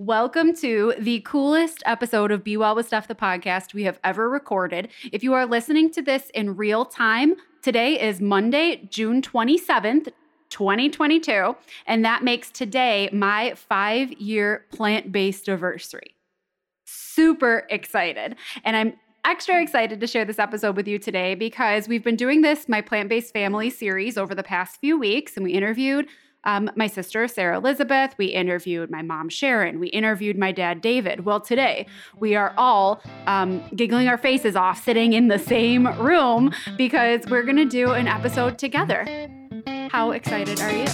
Welcome to the coolest episode of Be Well with Steph, the podcast we have ever recorded. If you are listening to this in real time, today is Monday, June 27th, 2022, and that makes today my five year plant based anniversary. Super excited. And I'm extra excited to share this episode with you today because we've been doing this, my plant based family series, over the past few weeks, and we interviewed um, my sister, Sarah Elizabeth. We interviewed my mom, Sharon. We interviewed my dad, David. Well, today we are all um, giggling our faces off, sitting in the same room because we're going to do an episode together. How excited are you?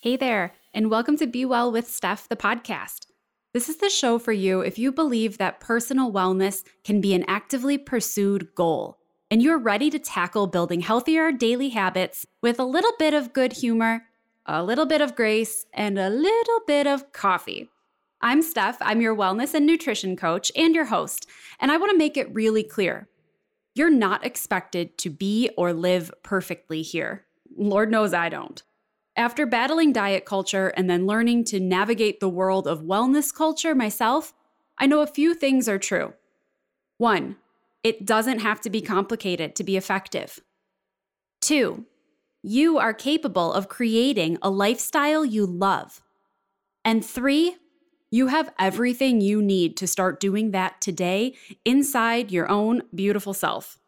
Hey there, and welcome to Be Well with Steph, the podcast. This is the show for you if you believe that personal wellness can be an actively pursued goal and you're ready to tackle building healthier daily habits with a little bit of good humor, a little bit of grace, and a little bit of coffee. I'm Steph. I'm your wellness and nutrition coach and your host, and I want to make it really clear. You're not expected to be or live perfectly here. Lord knows I don't. After battling diet culture and then learning to navigate the world of wellness culture myself, I know a few things are true. One, it doesn't have to be complicated to be effective. Two, you are capable of creating a lifestyle you love. And three, you have everything you need to start doing that today inside your own beautiful self.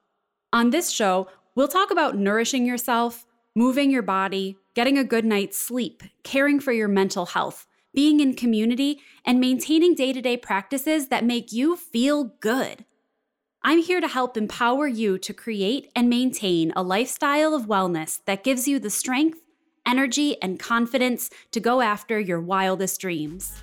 On this show, we'll talk about nourishing yourself, moving your body, getting a good night's sleep, caring for your mental health, being in community, and maintaining day to day practices that make you feel good. I'm here to help empower you to create and maintain a lifestyle of wellness that gives you the strength, energy, and confidence to go after your wildest dreams.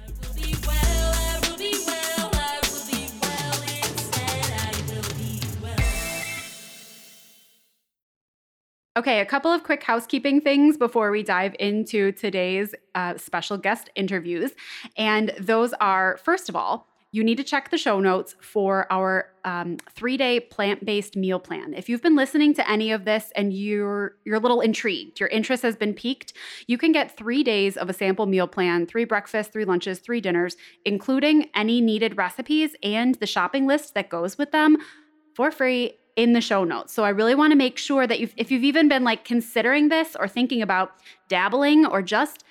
Okay, a couple of quick housekeeping things before we dive into today's uh, special guest interviews. And those are first of all, you need to check the show notes for our um, three-day plant-based meal plan. If you've been listening to any of this and you're you're a little intrigued, your interest has been piqued, you can get three days of a sample meal plan: three breakfasts, three lunches, three dinners, including any needed recipes and the shopping list that goes with them, for free in the show notes. So I really want to make sure that you've, if you've even been like considering this or thinking about dabbling or just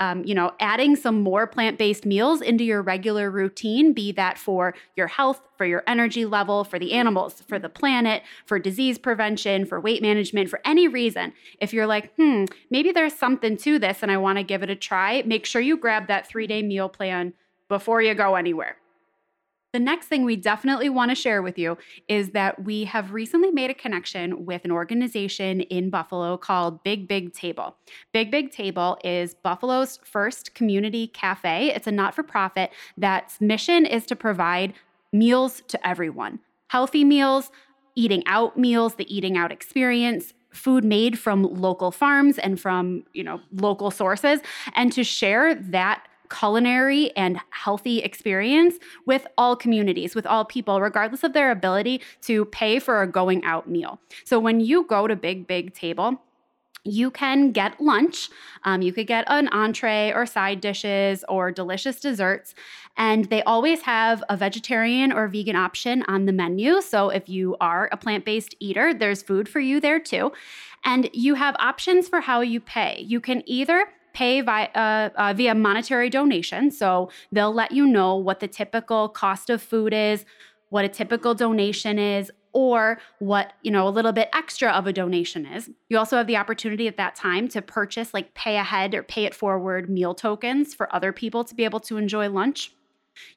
um, you know, adding some more plant based meals into your regular routine, be that for your health, for your energy level, for the animals, for the planet, for disease prevention, for weight management, for any reason. If you're like, hmm, maybe there's something to this and I want to give it a try, make sure you grab that three day meal plan before you go anywhere. The next thing we definitely want to share with you is that we have recently made a connection with an organization in Buffalo called Big Big Table. Big Big Table is Buffalo's first community cafe. It's a not for profit that's mission is to provide meals to everyone healthy meals, eating out meals, the eating out experience, food made from local farms and from you know local sources and to share that culinary and healthy experience with all communities, with all people, regardless of their ability to pay for a going out meal. So when you go to Big Big Table, you can get lunch. Um, you could get an entree or side dishes or delicious desserts. And they always have a vegetarian or vegan option on the menu. So if you are a plant based eater, there's food for you there too. And you have options for how you pay. You can either pay via, uh, uh, via monetary donation. So they'll let you know what the typical cost of food is, what a typical donation is, or what, you know, a little bit extra of a donation is. You also have the opportunity at that time to purchase like pay ahead or pay it forward meal tokens for other people to be able to enjoy lunch.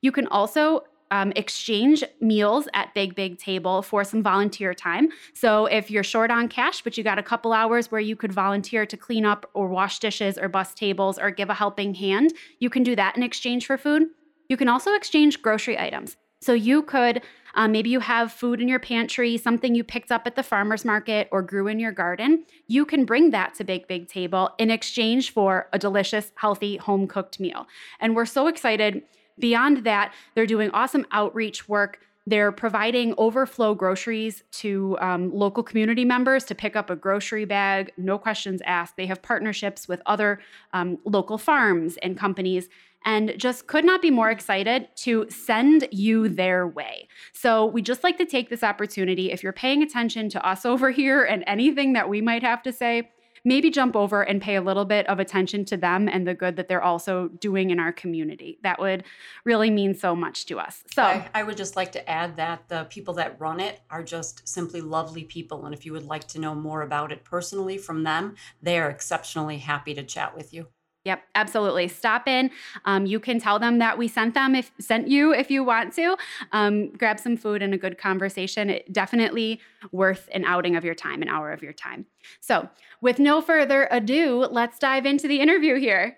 You can also um, exchange meals at Big Big Table for some volunteer time. So if you're short on cash, but you got a couple hours where you could volunteer to clean up or wash dishes or bus tables or give a helping hand, you can do that in exchange for food. You can also exchange grocery items. So you could um, maybe you have food in your pantry, something you picked up at the farmer's market or grew in your garden. You can bring that to Big Big Table in exchange for a delicious, healthy, home cooked meal. And we're so excited Beyond that, they're doing awesome outreach work they're providing overflow groceries to um, local community members to pick up a grocery bag, no questions asked. They have partnerships with other um, local farms and companies and just could not be more excited to send you their way. So, we just like to take this opportunity. If you're paying attention to us over here and anything that we might have to say, maybe jump over and pay a little bit of attention to them and the good that they're also doing in our community. That would really mean so much to us. So, I, I would just like to add that the people that run it are just simply lovely people. And if you would like to know more about it personally from them, they are exceptionally happy to chat with you. Yep, absolutely. Stop in. Um, you can tell them that we sent them if sent you if you want to. Um, grab some food and a good conversation. It definitely worth an outing of your time, an hour of your time. So, with no further ado, let's dive into the interview here.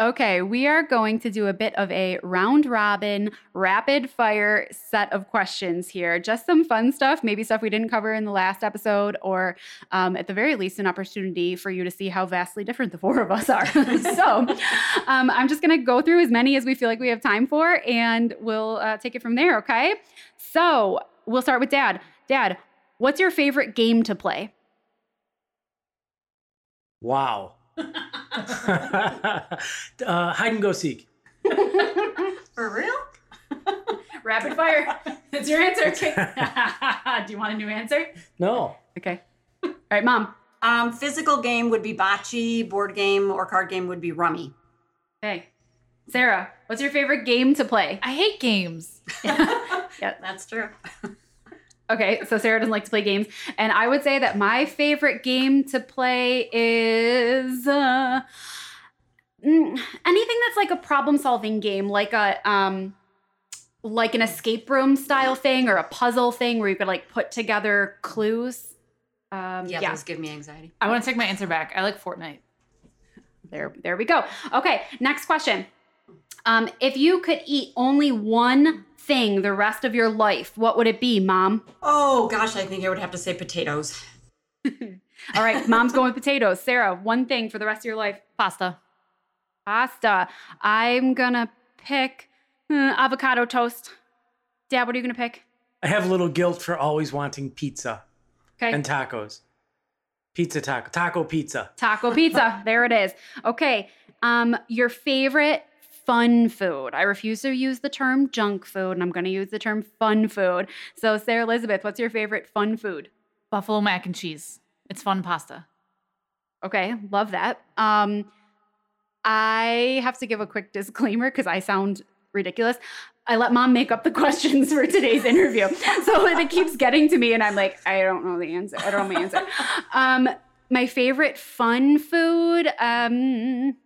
Okay, we are going to do a bit of a round robin, rapid fire set of questions here. Just some fun stuff, maybe stuff we didn't cover in the last episode, or um, at the very least, an opportunity for you to see how vastly different the four of us are. so um, I'm just going to go through as many as we feel like we have time for, and we'll uh, take it from there, okay? So we'll start with Dad. Dad, what's your favorite game to play? Wow. uh, hide and go seek. For real? Rapid fire. That's your answer. Do you want a new answer? No. Okay. All right, Mom. Um, physical game would be bocce, board game or card game would be rummy. Okay. Sarah, what's your favorite game to play? I hate games. yeah, that's true. Okay, so Sarah doesn't like to play games, and I would say that my favorite game to play is uh, mm, anything that's like a problem-solving game, like a um, like an escape room style thing or a puzzle thing where you could like put together clues. Um, Yeah, yeah, those give me anxiety. I want to take my answer back. I like Fortnite. there, there we go. Okay, next question. Um, if you could eat only one thing the rest of your life, what would it be, Mom? Oh gosh, I think I would have to say potatoes. All right, Mom's going with potatoes. Sarah, one thing for the rest of your life. Pasta. Pasta. I'm gonna pick uh, avocado toast. Dad, what are you gonna pick? I have a little guilt for always wanting pizza Okay. and tacos. Pizza taco. Taco pizza. Taco pizza. there it is. Okay. Um, your favorite fun food. I refuse to use the term junk food, and I'm gonna use the term fun food. So, Sarah Elizabeth, what's your favorite fun food? Buffalo mac and cheese. It's fun pasta. Okay, love that. Um, I have to give a quick disclaimer because I sound ridiculous. I let mom make up the questions for today's interview. So it keeps getting to me, and I'm like, I don't know the answer. I don't know my answer. Um, my favorite fun food, um,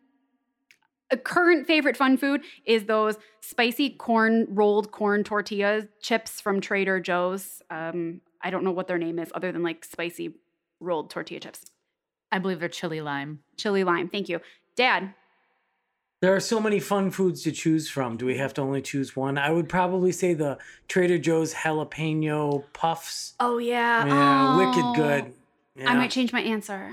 a current favorite fun food is those spicy corn rolled corn tortilla chips from Trader Joe's. Um, I don't know what their name is other than like spicy rolled tortilla chips. I believe they're chili lime. Chili lime. Thank you. Dad, There are so many fun foods to choose from. Do we have to only choose one? I would probably say the Trader Joe's jalapeno puffs. Oh yeah. Yeah, Oh. wicked good. I might change my answer.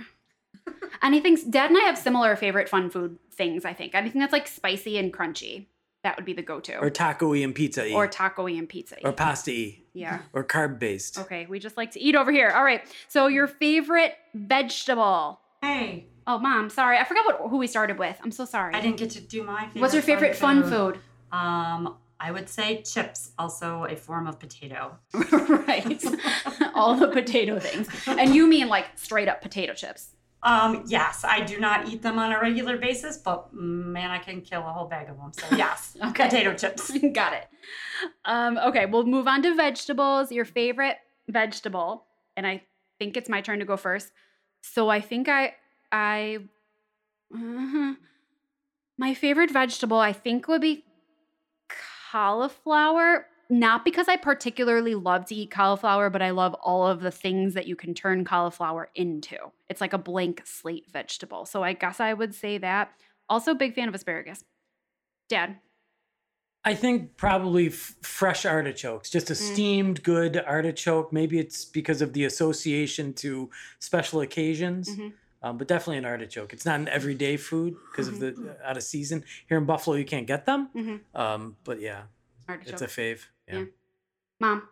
Anything Dad and I have similar favorite fun food things, I think. Anything that's like spicy and crunchy. That would be the go-to. Or taco and pizza Or taco and pizza. or pasta y, yeah. or carb based. Okay, we just like to eat over here. All right. So your favorite vegetable. Hey, Oh, mom, sorry. I forgot what who we started with. I'm so sorry. I didn't get to do my favorite. What's your favorite fun food? Um, I would say chips, also a form of potato. right. All the potato things. And you mean like straight up potato chips. Um, yes, I do not eat them on a regular basis, but man, I can kill a whole bag of them. So yes, Okay. potato chips. Got it. Um, okay, we'll move on to vegetables. Your favorite vegetable, and I think it's my turn to go first. So I think I, I, uh, my favorite vegetable I think would be cauliflower. Not because I particularly love to eat cauliflower, but I love all of the things that you can turn cauliflower into. It's like a blank slate vegetable. So I guess I would say that. Also, big fan of asparagus. Dad, I think probably f- fresh artichokes, just a Mm. steamed good artichoke. Maybe it's because of the association to special occasions, Mhm. um, but definitely an artichoke. It's not an everyday food because of the out of season. Here in Buffalo, you can't get them, Mhm. um, but yeah, artichoke. it's a fave. Yeah. Yeah. Mom.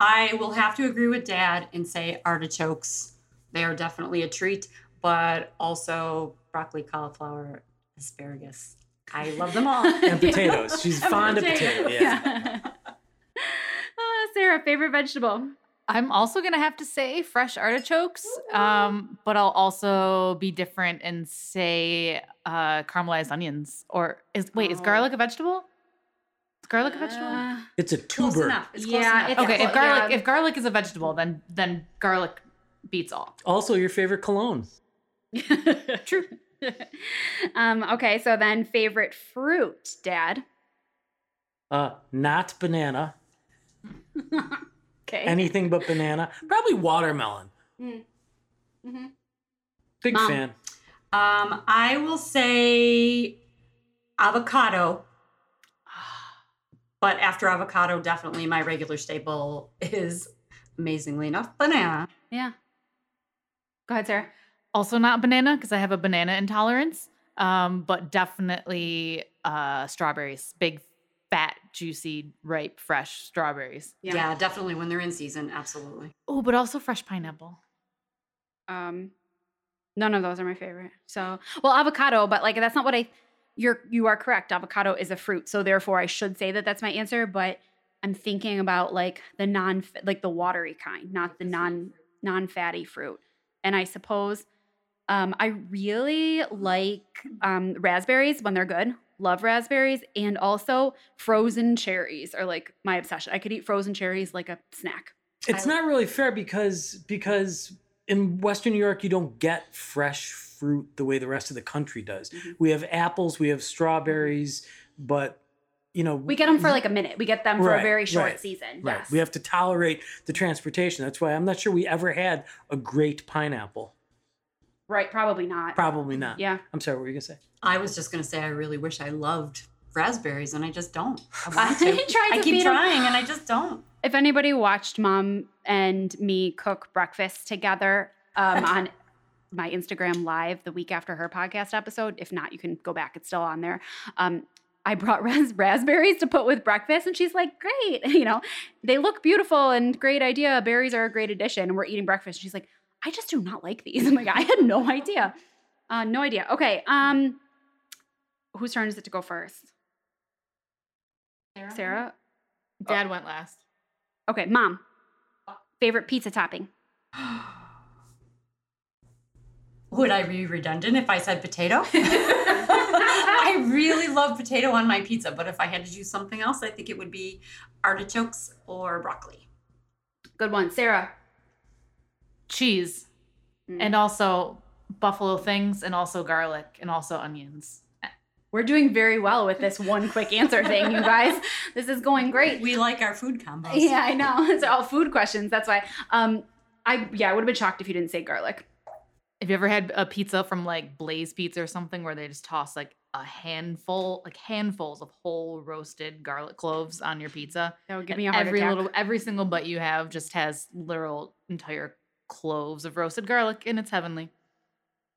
I will have to agree with Dad and say artichokes. They are definitely a treat, but also broccoli, cauliflower, asparagus. I love them all. And potatoes. She's fond of potatoes. Yeah. Uh, Sarah, favorite vegetable? I'm also gonna have to say fresh artichokes, um, but I'll also be different and say uh, caramelized onions. Or is wait, is Oh. garlic a vegetable? Is garlic a vegetable? Uh, It's a tuber. enough. It's Yeah, enough. it's- okay, well, if garlic yeah. if garlic is a vegetable, then then garlic beats all. Also, your favorite cologne. True. um, okay, so then favorite fruit, Dad. Uh, not banana. Okay. Anything but banana. Probably watermelon. Mhm. Big Mom. fan. Um, I will say avocado. But after avocado, definitely my regular staple is amazingly enough banana. yeah. Go ahead, Sarah. Also not banana because I have a banana intolerance. Um, but definitely uh strawberries. Big fat, juicy, ripe, fresh strawberries. Yeah. definitely when they're in season. Absolutely. Oh, but also fresh pineapple. Um, none of those are my favorite. So, well, avocado, but like that's not what I. You're you are correct. Avocado is a fruit, so therefore I should say that that's my answer. But I'm thinking about like the non like the watery kind, not the non non fatty fruit. And I suppose um, I really like um, raspberries when they're good. Love raspberries and also frozen cherries are like my obsession. I could eat frozen cherries like a snack. It's I- not really fair because because in Western New York you don't get fresh fruit the way the rest of the country does. Mhm. We have apples, we have strawberries, but you know We get them for like a minute. We get them for a very short right, season. right. Yes. We have to tolerate the transportation. That's why I'm not sure we ever had a great pineapple. Right, probably not. Probably not. Yeah. I'm sorry. What were you gonna say? I was just gonna say I really wish I loved raspberries, and I just don't. I I want to. tried I to keep feed 'em. trying, and I just don't. If anybody watched mom and me cook breakfast together um, on my Instagram live the week after her podcast episode, if not, you can go back. It's still on there. Um, I brought ras- raspberries to put with breakfast, and she's like, "Great, you know, they look beautiful and great idea. Berries are a great addition." And we're eating breakfast. And she's like, "I just do not like these." I'm like, "I had no idea, uh, no idea." Okay, um, whose turn is it to go first? Sarah. Dad went last. Okay, mom. Favorite pizza topping? Would I be redundant if I said potato? I really love potato on my pizza, but if I had to choose something else, I think it would be artichokes or broccoli. Good one, Sarah. Cheese. Mm. And also buffalo things and also garlic and also onions. We're doing very well with this one quick answer thing, you guys. This is going great. We like our food combos. Yeah, I know. It's all food questions. That's why. Um, I yeah, I would have been shocked if you didn't say garlic. Have you ever had a pizza from like Blaze Pizza or something where they just toss like a handful, like handfuls of whole roasted garlic cloves on your pizza? That would give And me a heart every attack. little, every single bite you have just has literal entire cloves of roasted garlic, and it's heavenly.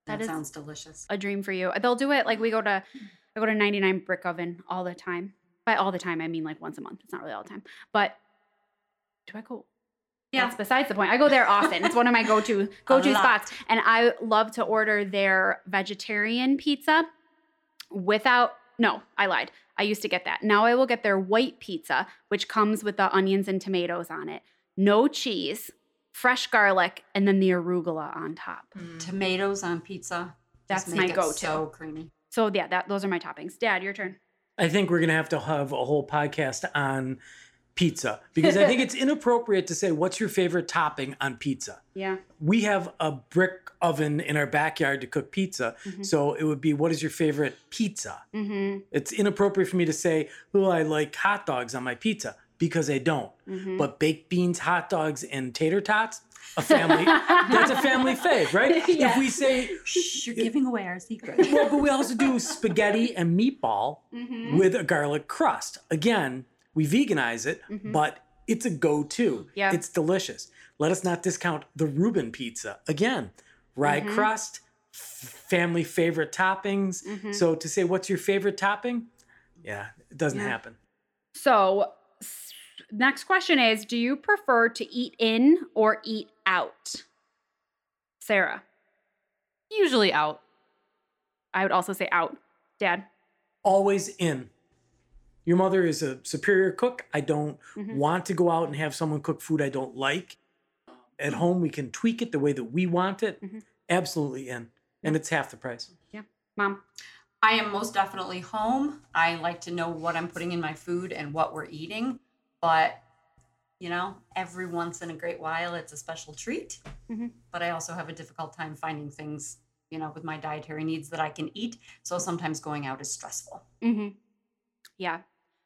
That, That is- sounds delicious. a dream for you. They'll do it like we go to I go to 99 Brick Oven all the time. By all the time, I mean like once a month. It's not really all the time. But do I go? Yeah. That's besides the point. I go there often. It's one of my go-to go-to spots. And I love to order their vegetarian pizza without no, I lied. I used to get that. Now I will get their white pizza, which comes with the onions and tomatoes on it. No cheese, fresh garlic, and then the arugula on top. Mm. Tomatoes on pizza. just That's make my go-to. So creamy. So yeah, that those are my toppings. Dad, your turn. I think we're gonna have to have a whole podcast on pizza because I think it's inappropriate to say what's your favorite topping on pizza. Yeah. We have a brick oven in our backyard to cook pizza, Mhm. so it would be what is your favorite pizza? Mm-hmm. It's inappropriate for me to say, "Oh, I like hot dogs on my pizza," because I don't. Mm-hmm. But baked beans, hot dogs, and tater tots, a family that's a family fave, right? Yes. If we say, Shh, you're giving away our secret. well, but we also do spaghetti and meatball Mm-hmm. with a garlic crust. Again, we veganize it, Mhm. but it's a go-to. Yeah. It's delicious. Let us not discount the Reuben pizza. Again, rye Mhm. crust, family favorite toppings. Mhm. So to say what's your favorite topping? Yeah, it doesn't Yeah. happen. So, Next question is Do you prefer to eat in or eat out? Sarah, Usually out. I would also say out. Dad, Always in. Your mother is a superior cook. I don't Mhm. want to go out and have someone cook food I don't like. At home, we can tweak it the way that we want it. Mhm. Absolutely in. And it's half the price. Yeah. Mom. I am most definitely home. I like to know what I'm putting in my food and what we're eating. But, you know, every once in a great while, it's a special treat. Mhm. But I also have a difficult time finding things, you know, with my dietary needs that I can eat. So sometimes going out is stressful. Mm-hmm. Yeah.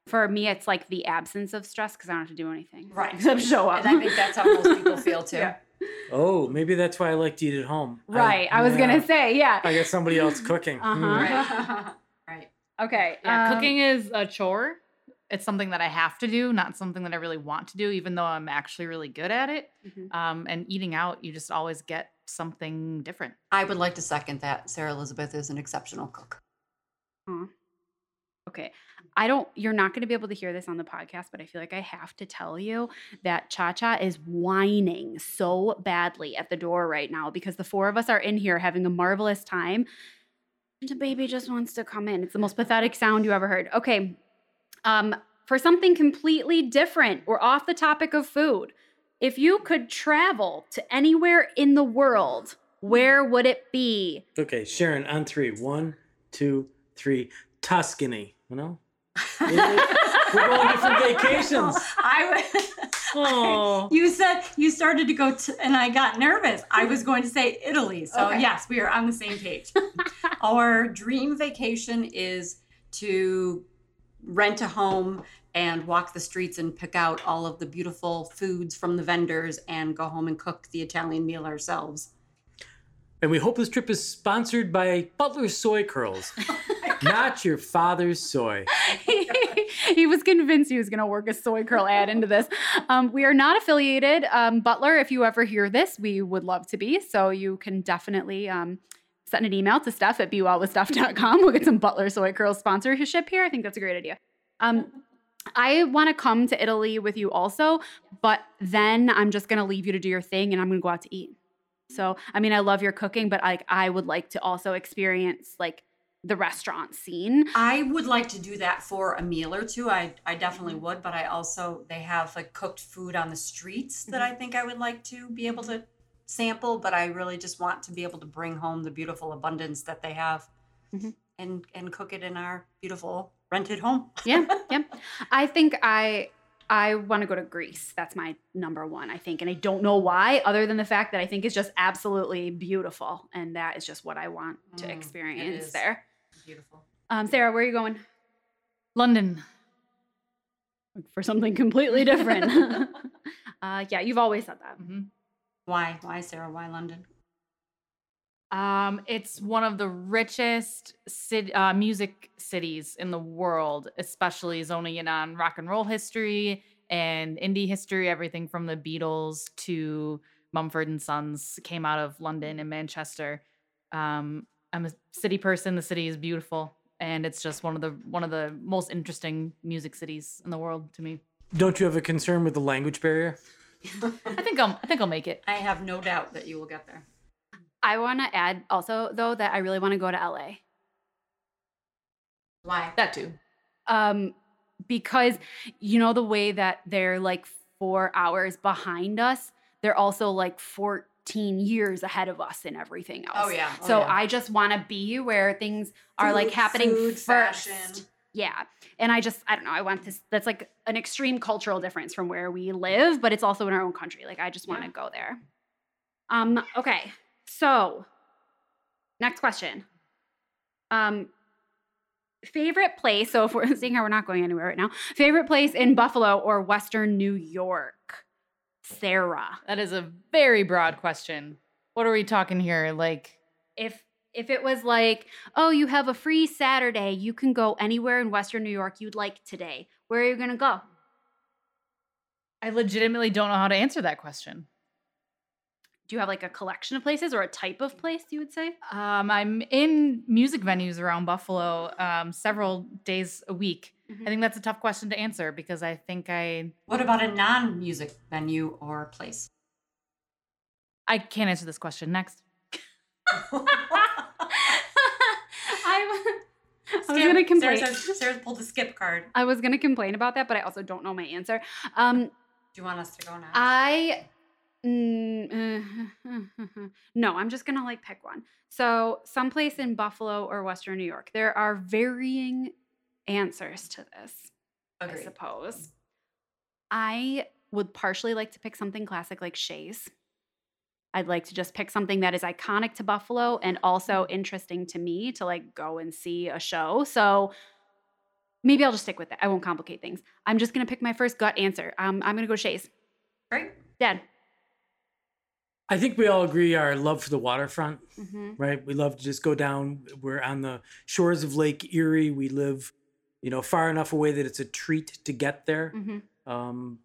For me, it's like the absence of stress because I don't have to do anything. Right. Except show up. And I think that's how most people feel too. Yeah. Oh, maybe that's why I like to eat at home. right. I, was yeah. going to say, yeah. I got somebody else cooking. Uh-huh. Hmm. Right. right. Okay. Yeah, um, cooking is a chore. It's something that I have to do, not something that I really want to do, even though I'm actually really good at it. mhm. Um, and eating out, you just always get something different. I would like to second that. Sarah Elizabeth is an exceptional cook. Okay. I don't, you're not going to be able to hear this on the podcast, but I feel like I have to tell you that Cha Cha is whining so badly at the door right now because the four of us are in here having a marvelous time. And the baby just wants to come in. It's the most pathetic sound you ever heard. Okay. Um, for something completely different, we're off the topic of food. If you could travel to anywhere in the world, where would it be? Okay, Sharon, on three. One, two, three. Tuscany. You know? We're going different vacations. I would. Oh. You said you started to go to, and I got nervous. I was going to say Italy. So, Okay. yes, we are on the same page. Our dream vacation is to rent a home and walk the streets and pick out all of the beautiful foods from the vendors and go home and cook the Italian meal ourselves. And we hope this trip is sponsored by Butler Soy Curls. Not your father's soy. he was convinced he was going to work a soy curl ad into this. Um, we are not affiliated. Um, Butler, if you ever hear this, we would love to be. So you can definitely um, send an email to Steph at bewellwithsteph.com. We'll get some Butler soy curl sponsorship here. I think that's a great idea. Um, I want to come to Italy with you also, but then I'm just going to leave you to do your thing and I'm going to go out to eat. So, I mean, I love your cooking, but like I would like to also experience like the restaurant scene. I would like to do that for a meal or two. I, I definitely would, but I also they have like cooked food on the streets that I think I would like to be able to sample, but I really just want to be able to bring home the beautiful abundance that they have Mhm. and and cook it in our beautiful rented home. yeah, yeah. I think I I want to go to Greece. That's my number one, I think, and I don't know why, other than the fact that I think it's just absolutely beautiful, and that is just what I want to Mm, experience there. Beautiful. Um, Sarah, where are you going London. for something completely different? uh, yeah, you've always said that. Mhm. Why? Why, Sarah? Why London? Um, it's one of the richest cit- uh, music cities in the world, especially zoning in on rock and roll history and indie history. Everything from the Beatles to Mumford and Sons came out of London and Manchester. Um, I'm a city person. The city is beautiful, and it's just one of the one of the most interesting music cities in the world to me. Don't you have a concern with the language barrier? I think I'll I think I'll make it. I have no doubt that you will get there. I want to add also though that I really want to go to LA. Why? That too. um, because you know the way that they're like four hours behind us, they're also like 14 years ahead of us in everything else. Oh yeah. Oh, so yeah. I just want to be where things are like happening food, first. fashion. Yeah. And I just, I don't know, I want this, that's like an extreme cultural difference from where we live, but it's also in our own country. Like, I just want to Yeah. go there. Um, okay. So, next question. Um, favorite place. So, if we're seeing how we're not going anywhere right now, favorite place in Buffalo or Western New York? Sarah. That is a very broad question. What are we talking here? Like, If, if it was like, oh, you have a free Saturday, you can go anywhere in Western New York you'd like today. Where are you going to go? I legitimately don't know how to answer that question. Do you have like a collection of places or a type of place you would say? Um, I'm in music venues around Buffalo um, several days a week. I think that's a tough question to answer because I think I What about a non-music venue or place? I can't answer this question. Next. I, I was gonna complain. Sarah, says- Sarah pulled the skip card. I was gonna complain about that, but I also don't know my answer. Um, Do you want us to go now? I mm, no, I'm just gonna like pick one. So, someplace in Buffalo or Western New York. There are varying answers to this. I suppose. I would partially like to pick something classic like Shea's. I'd like to just pick something that is iconic to Buffalo and also interesting to me to like go and see a show. So maybe I'll just stick with it. I won't complicate things. I'm just gonna pick my first gut answer. Um, I'm gonna go Shea's. Great. Dad. I think we all agree our love for the waterfront, Mm-hmm. right? We love to just go down. We're on the shores of Lake Erie. We live, you know, far enough away that it's a treat to get there. Mm-hmm. Um,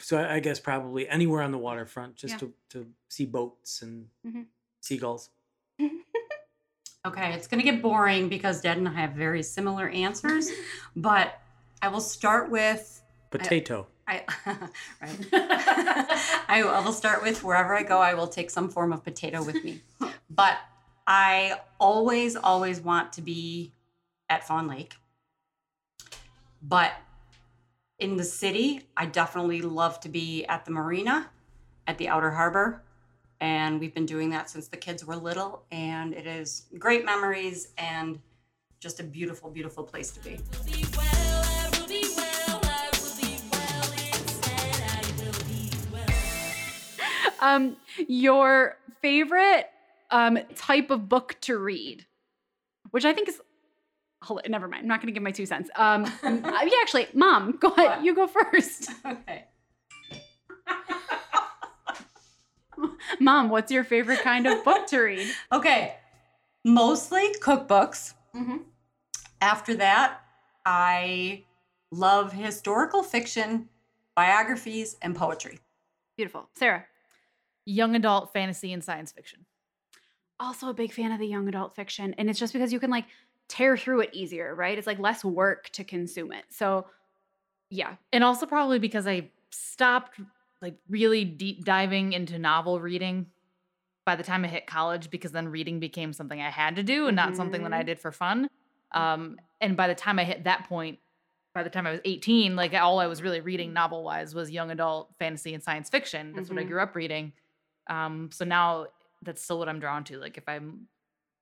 so I, I guess probably anywhere on the waterfront just Yeah. to, to see boats and Mhm. seagulls. Okay, it's going to get boring because Dad and I have very similar answers, but I will start with Potato. I right. I I will start with wherever I go, I will take some form of potato with me. But I always, always want to be at Fawn Lake. But in the city, I definitely love to be at the marina, at the outer harbor. And we've been doing that since the kids were little. And it is great memories and just a beautiful, beautiful place to be. Um, your favorite um type of book to read, which I think is. Hold it, never mind. I'm not going to give my two cents. Um, uh, yeah, actually, Mom, go ahead. What? You go first. Okay. Mom, what's your favorite kind of book to read? Okay. Mostly cookbooks. Mm-hmm. After that, I love historical fiction, biographies, and poetry. Beautiful, Sarah. Young adult fantasy and science fiction. Also a big fan of the young adult fiction, and it's just because you can like tear through it easier, right? It's like less work to consume it. So, yeah, And also probably because I stopped like really deep diving into novel reading by the time I hit college because then reading became something I had to do and not something that I Mhm. did for fun. Um, and by the time I hit that point, by the time I was 18, like all I was really reading novel wise was young adult fantasy and science fiction. That's what I grew up reading. Um, so now that's still what I'm drawn to. Like if I'm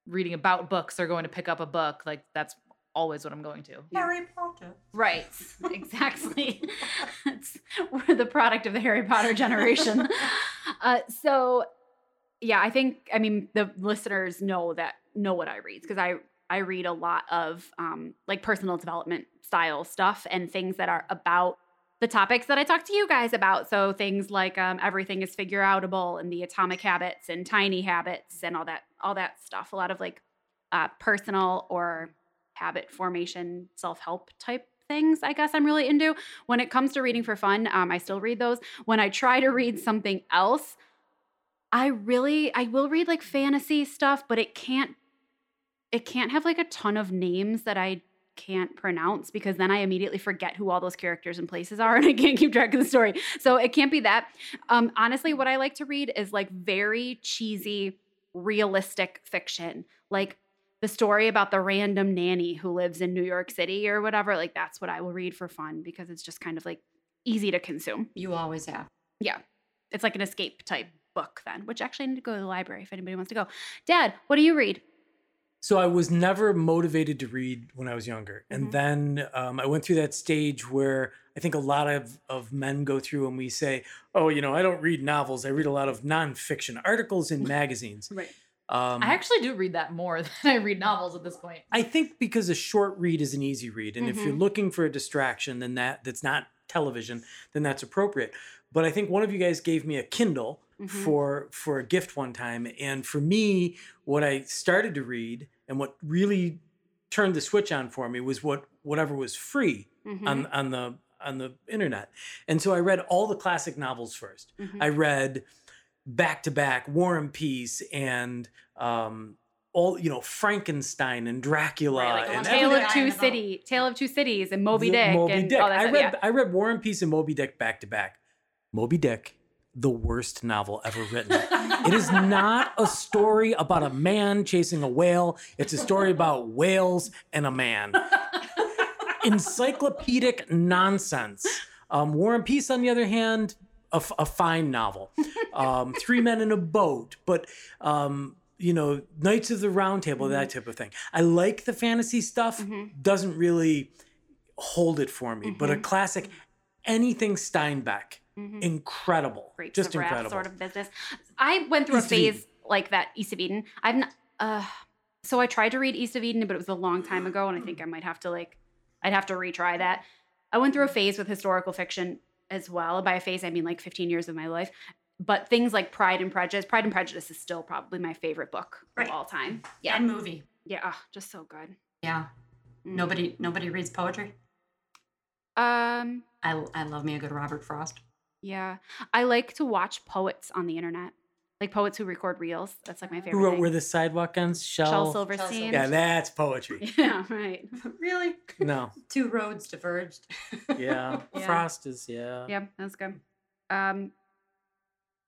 reading about books or going to pick up a book, like that's always what I'm going to. Harry Potter. right, exactly. it's, we're the product of the Harry Potter generation. uh, so, yeah, I think I mean the listeners know that know what I read because I I read a lot of um, like personal development style stuff and things that are about the topics that I talk to you guys about. So things like um, everything is figure outable and the atomic habits and tiny habits and all that all that stuff. A lot of like uh, personal or habit formation self help type things. I guess I'm really into. When it comes to reading for fun, um, I still read those. When I try to read something else, I really I will read like fantasy stuff, but it can't it can't have like a ton of names that I can't pronounce because then I immediately forget who all those characters and places are and I can't keep track of the story. So it can't be that. Um, honestly, what I like to read is like very cheesy, realistic fiction. Like the story about the random nanny who lives in New York City or whatever. Like that's what I will read for fun because it's just kind of like easy to consume. You always have. Yeah. It's like an escape type book then, which actually I need to go to the library if anybody wants to go. Dad, what do you read? So I was never motivated to read when I was younger, and then um, I went through that stage where I think a lot of of men go through, and we say, "Oh, you know, I don't read novels. I read a lot of nonfiction articles in magazines." Right. Um, I actually do read that more than I read novels at this point. I think because a short read is an easy read, and if you're Mhm. looking for a distraction, then that that's not television, then that's appropriate. But I think one of you guys gave me a Kindle Mhm. for for a gift one time, and for me, what I started to read and what really turned the switch on for me was what whatever was free Mhm. on on the on the internet, and so I read all the classic novels 1st Mhm. I read back to back War and Peace and um, all you know Frankenstein and Dracula Right, like and Tale of Two in the boat. City, Tale of Two Cities, and Moby Dick, Moby and Dick. all that I read yeah. I read War and Peace and Moby Dick back to back. Moby Dick, the worst novel ever written. it is not a story about a man chasing a whale. It's a story about whales and a man. Encyclopedic nonsense. Um, War and Peace, on the other hand, a, fine novel. Um, Three Men in a Boat, but um, you know, Knights of the Round Table, that type of thing. I like the fantasy stuff. Mhm. Doesn't really hold it for me, but a Mhm. classic, anything Steinbeck, Mhm. incredible, Grapes just of Wrath incredible. sort of business. I went through East a phase like that, East of Eden. I've not, uh, so I tried to read East of Eden, but it was a long time ago, and I think I might have to like, I'd have to retry that. I went through a phase with historical fiction as well. By a phase, I mean like 15 years of my life. But things like Pride and Prejudice, Pride and Prejudice is still probably my favorite book Right. of all time. Yeah, And movie. yeah, oh, just so good. Yeah. Mm. Nobody nobody reads poetry. Um, I, I love me a good Robert Frost. Yeah, I like to watch poets on the internet, like poets who record reels. That's like my favorite. Who wrote thing. Where the Sidewalk Ends? Shel. Shel Silverstein. Yeah, that's poetry. Yeah, right. really? No, Two roads diverged. yeah, Yeah. Frost is yeah. Yeah, that's good. Um,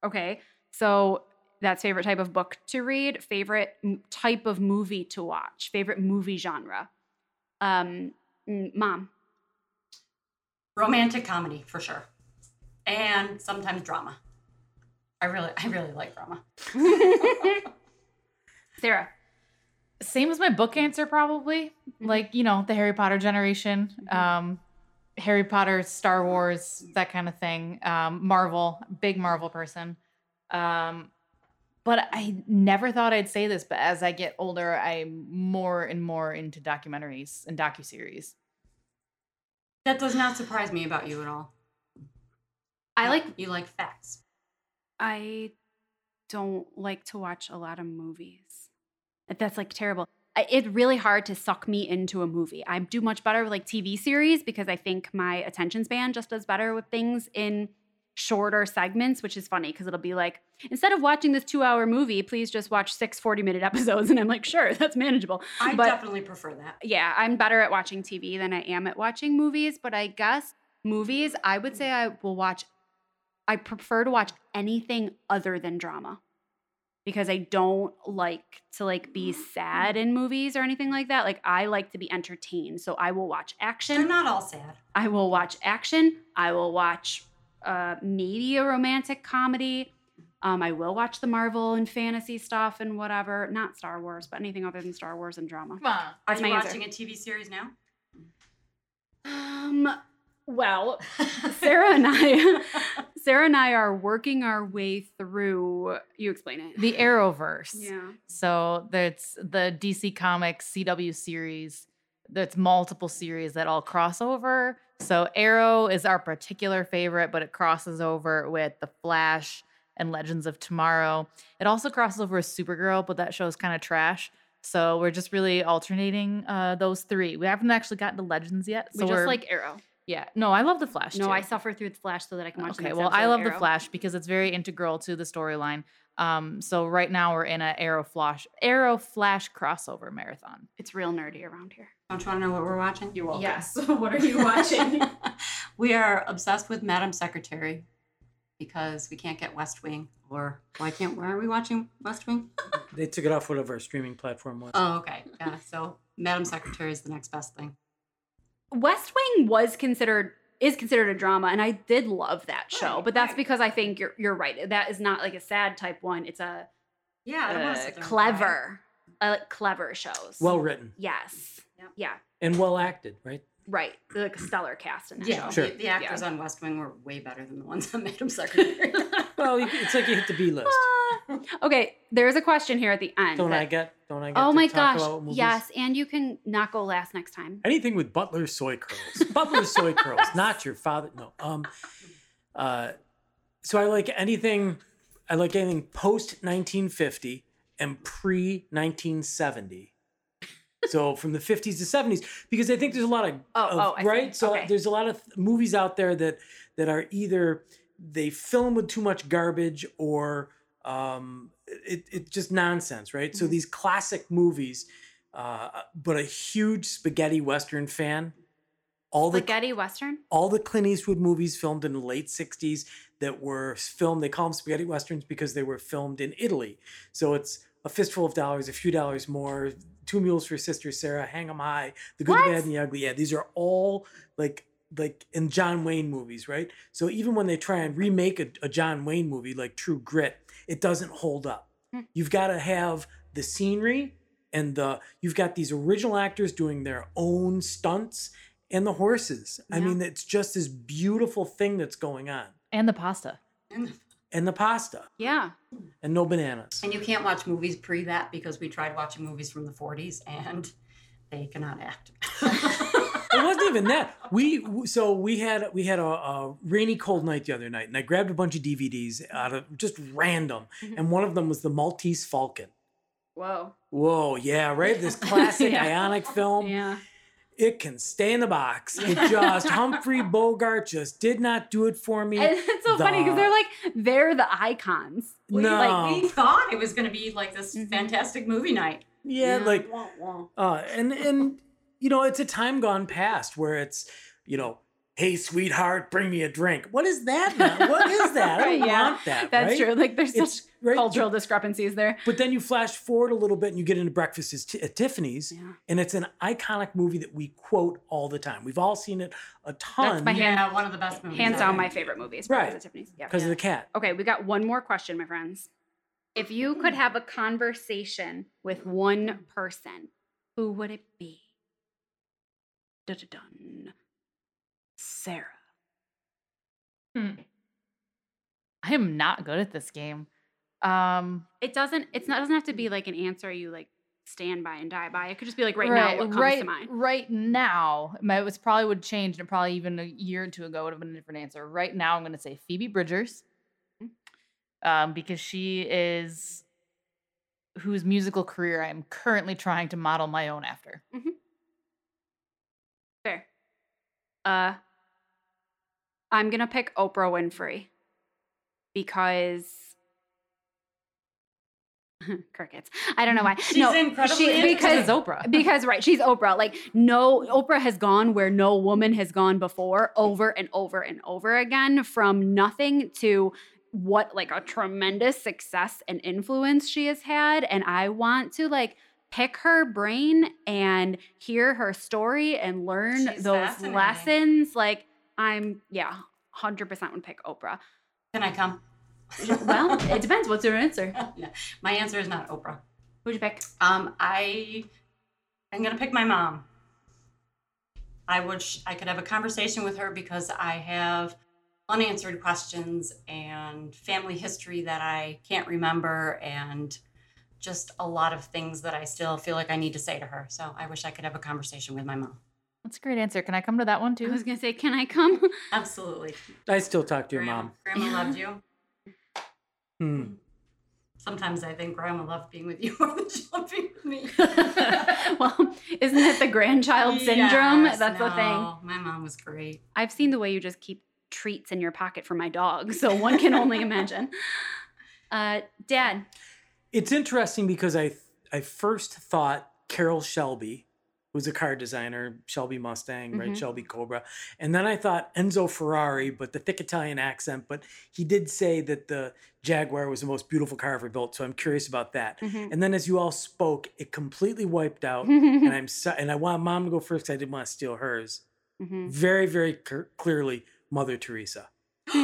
okay, so that's favorite type of book to read. Favorite m- type of movie to watch. Favorite movie genre. Um, mm, mom. Romantic comedy for sure. And sometimes drama. I really I really like drama. Sarah. Same as my book answer, probably. Mhm. Like, you know, the Harry Potter generation. Um, Harry Potter, Star Wars, that kind of thing. Um, Marvel, big Marvel person. Um, but I never thought I'd say this, but as I get older, I'm more and more into documentaries and docuseries. That does not surprise me about you at all. I like. you like facts. I don't like to watch a lot of movies. That's like terrible. It's really hard to suck me into a movie. I do much better with like TV series because I think my attention span just does better with things in shorter segments, which is funny because it'll be like, instead of watching this two hour movie, please just watch six 40 minute episodes. And I'm like, sure, that's manageable. I But- definitely prefer that. Yeah, I'm better at watching TV than I am at watching movies, but I guess movies, I would say I will watch I prefer to watch anything other than drama. Because I don't like to like be sad in movies or anything like that. Like I like to be entertained. So I will watch action. They're not all sad. I will watch action. I will watch uh maybe a romantic comedy. Um, I will watch the Marvel and fantasy stuff and whatever. Not Star Wars, but anything other than Star Wars and drama. Come on. Are you my answer. watching a TV series now? Um, well, Sarah and I, Sarah and I are working our way through. You explain it. The Arrowverse. yeah. So that's the DC Comics CW series. That's multiple series that all cross over. So Arrow is our particular favorite, but it crosses over with The Flash and Legends of Tomorrow. It also crosses over with Supergirl, but that show is kind of trash. So we're just really alternating uh, those three. We haven't actually gotten to Legends yet. So we just like Arrow. Yeah. No, I love The Flash. No, too. I suffer through the Flash so that I can watch. Okay, next well, I love the Flash because it's very integral to the storyline. Um, so right now we're in a Arrow Flash Arrow Flash crossover marathon. It's real nerdy around here. Don't you want to know what we're watching? You're welcome. Yes. what are you watching? we are obsessed with Madam Secretary because we can't get West Wing. Or why can't? Why are we watching West Wing? They took it off whatever our streaming platform was. Oh, okay. Yeah. So Madam Secretary is the next best thing. West Wing was considered is considered a drama, and I did love that show. Right, but that's right. because I think you're you're right. That is not like a sad type one. It's a Yeah, I don't want to sit there and cry. clever, I like clever shows. Well written yes, Yep. yeah, and well acted, right? Right. Like a stellar cast in that Yeah, show. Sure. the, the actors on West Wing were way better than the ones on Madam Secretary. Well, it's like you hit the B list. Ah. okay, there's a question here at the end. Don't that- I get? Don't I get? Oh to my talk gosh! about movies? Yes, and you can not go last next time. Anything with Butler soy curls. Butler soy curls, not your father. No. Um. Uh. So I like anything. I like anything post 1950 and pre 1970. So from the 50s to 70s, because I think there's a lot of, Oh, of- oh, right. So Okay. there's a lot of movies out there that that are either they film with too much garbage or Um, it, it's just nonsense, right? So Mhm. these classic movies, uh, but a huge spaghetti western fan. All the Spaghetti Western? all the Clint Eastwood movies filmed in the late 60s that were filmed, they call them spaghetti westerns because they were filmed in Italy. So it's a fistful of dollars, a few dollars more, two mules for Sister Sara, hang 'em high, the good, the What? bad, and the ugly. Yeah, these are all like like in John Wayne movies, right? So even when they try and remake a, a John Wayne movie like True Grit, it doesn't hold up. Hmm. You've got to have the scenery and the you've got these original actors doing their own stunts and the horses. I mean, it's just this beautiful thing that's going on. And the pasta. And, And the pasta Yeah. and no bananas. and you can't watch movies pre that because we tried watching movies from the 40s and they cannot act. it wasn't even that. We so we had we had a, a rainy cold night the other night, and I grabbed a bunch of DVDs out of just random, Mhm. and one of them was the Maltese Falcon. Whoa. Whoa, yeah, right. This classic Yeah. Ionic film. Yeah. It can stay in the box. It just Humphrey Bogart just did not do it for me. And it's so funny because they're like they're the icons. We- No. like, we thought it was going to be like this Mhm. fantastic movie night. yeah, like Wah, wah. Uh, and and you know, it's a time gone past where it's you know, hey sweetheart, bring me a drink. What is that? Now? What is that? I don't yeah. want that. That's right? true. Like there's such It's right. cultural discrepancies there. But then you flash forward a little bit and you get into Breakfast at Tiffany's, Yeah. and it's an iconic movie that we quote all the time. We've all seen it a ton That's my hand- Yeah, one of the best movies. Hands down my favorite movies. Right. Breakfast at Tiffany's. Yeah. because of the cat. Okay, we got one more question, my friends. If you could have a conversation with one person, who would it be? Dun-dun-dun. Sarah. Hmm. I am not good at this game. Um, It doesn't. It's not. Doesn't have to be like an answer you like stand by and die by. It could just be like right, now. What comes right, to mind? Right now, my- it was probably would change, and probably even a year or two ago would have been a different answer. Right now, I'm going to say Phoebe Bridgers, um, because she is whose musical career I am currently trying to model my own after. Mm-hmm. Fair. Uh, I'm gonna pick Oprah Winfrey because crickets. I don't know why. She's no, incredibly she, because Oprah. because right, she's Oprah. Like no, Oprah has gone where no woman has gone before, over and over and over again, from nothing to what like a tremendous success and influence she has had. And I want to like pick her brain and hear her story and learn She's those lessons. Like I'm, yeah, hundred percent would pick Oprah. Can I come? Well, it depends. What's your answer? No, my answer is not Oprah. Who'd you pick? Um, I am gonna pick my mom. I wish I could have a conversation with her because I have unanswered questions and family history that I can't remember and just a lot of things that I still feel like I need to say to her. So I wish I could have a conversation with my mom. That's a great answer. Can I come to that one too? I too? was gonna say, can I come? Absolutely. I still talk to your Grandma, mom. Grandma loved you. Hmm. Sometimes I think Grandma loved being with you more than she loved being with me. well, isn't it the grandchild syndrome? Yes, That's the thing. My mom was great. I've seen the way you just keep treats in your pocket for my dog, so one can only imagine. Uh, Dad, It's interesting because I I first thought Carroll Shelby was a car designer, Shelby Mustang, right? Mhm. Shelby Cobra. And then I thought Enzo Ferrari, but the thick Italian accent. But he did say that the Jaguar was the most beautiful car ever built. So I'm curious about that. Mhm. And then as you all spoke, it completely wiped out. and I'm so, and I want mom to go first 'cause I didn't want to steal hers. Mhm. Very, very clear- clearly, Mother Teresa.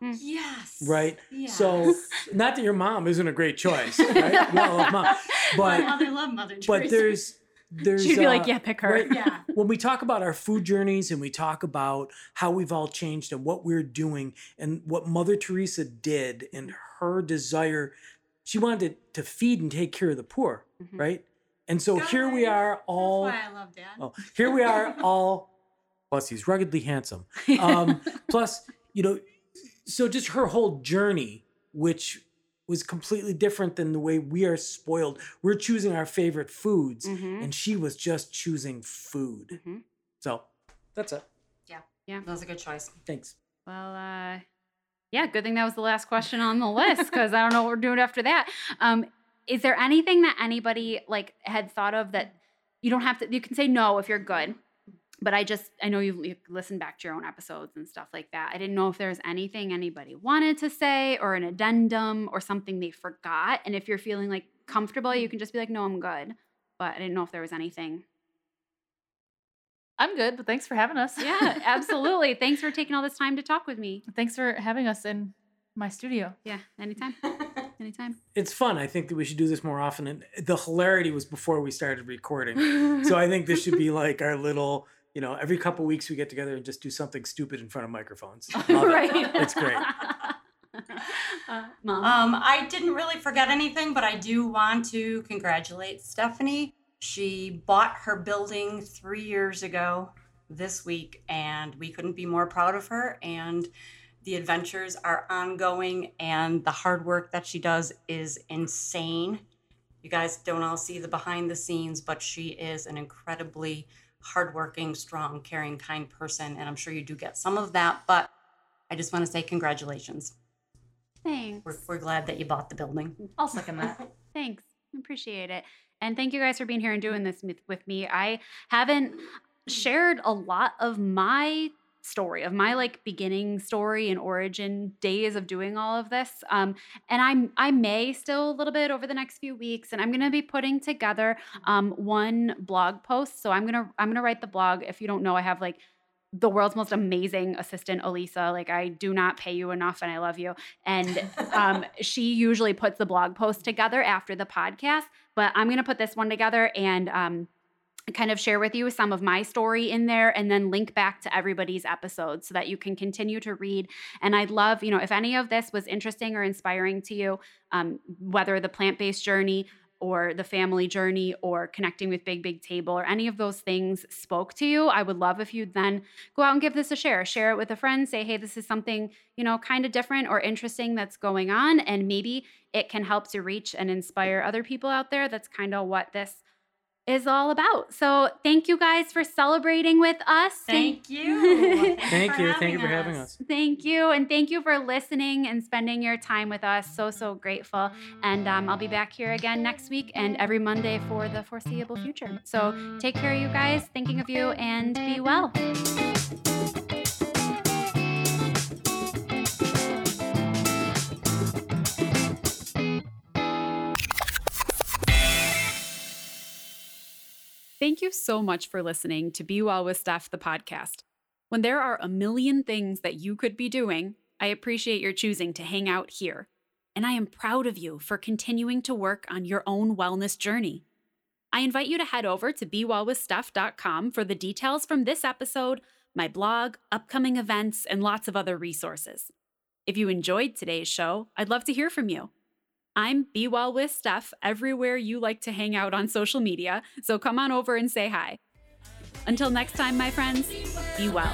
yes. Right? Yes. So, not that your mom isn't a great choice, right? We all love mom. my But mother loved Mother Teresa. but there's there's she'd be like, uh, yeah, pick her. right? yeah. when we talk about our food journeys and we talk about how we've all changed and what we're doing and what Mother Teresa did and her desire, she wanted to feed and take care of the poor, Mhm. right? And so here we are all That's why I love Dad. oh, here we are all plus he's ruggedly handsome. Um, plus, you know, so just her whole journey, which was completely different than the way we are spoiled. We're choosing our favorite foods, Mhm. and she was just choosing food. Mhm. So that's it. Yeah. Yeah. That was a good choice. Thanks. Well, uh, Yeah, good thing that was the last question on the list because I don't know what we're doing after that. Um, is there anything that anybody like had thought of that you don't have to? You can say no if you're good, but I just I know you've, you've listened back to your own episodes and stuff like that. I didn't know if there was anything anybody wanted to say or an addendum or something they forgot. And if you're feeling like comfortable, you can just be like, no, I'm good. But I didn't know if there was anything. I'm good, but thanks for having us. Yeah, absolutely. Thanks for taking all this time to talk with me. thanks for having us in my studio. Yeah, anytime. Anytime. It's fun. I think that we should do this more often. And the hilarity was before we started recording. So I think this should be like our little, you know, every couple weeks we get together and just do something stupid in front of microphones. Love it. right. It's great. Uh, Mom. Um, I didn't really forget anything, but I do want to congratulate Stephanie. She bought her building three years ago this week, and we couldn't be more proud of her. And the adventures are ongoing, and the hard work that she does is insane. You guys don't all see the behind the scenes, but she is an incredibly hardworking, strong, caring, kind person. And I'm sure you do get some of that, but I just want to say congratulations. Thanks. We're, we're glad that you bought the building. I'll second that. Thanks. Appreciate it. And thank you guys for being here and doing this with, with me. I haven't shared a lot of my story of my like beginning story and origin days of doing all of this um and i'm i may still a little bit over the next few weeks and i'm going to be putting together um one blog post so i'm going to i'm going to write the blog if you don't know i have like the world's most amazing assistant, Elisa. Like, I do not pay you enough and I love you. And um, she usually puts the blog post together after the podcast, but I'm going to put this one together and um, kind of share with you some of my story in there and then link back to everybody's episodes so that you can continue to read. And I'd love, you know, if any of this was interesting or inspiring to you, um, whether the plant based journey, or the family journey or connecting with Big Big Table or any of those things spoke to you, I would love if you'd then go out and give this a share. Share it with a friend. Say, hey, this is something, you know, kind of different or interesting that's going on. And maybe it can help to reach and inspire other people out there. That's kind of what this is all about. So thank you guys for celebrating with us. Thank you. Thank you. Thank you for having having us. Thank you. And thank you for listening and spending your time with us. So, so grateful. And um, I'll be back here again next week and every Monday for the foreseeable future. So, take care, you guys. Thinking of you and be well. Thank you so much for listening to Be Well with Steph, the podcast. When there are a million things that you could be doing, I appreciate your choosing to hang out here. And I am proud of you for continuing to work on your own wellness journey. I invite you to head over to BeWellWithSteph.com for the details from this episode, my blog, upcoming events, and lots of other resources. If you enjoyed today's show, I'd love to hear from you. I'm Be Well with Steph everywhere you like to hang out on social media, so come on over and say hi. Until next time, my friends, be well.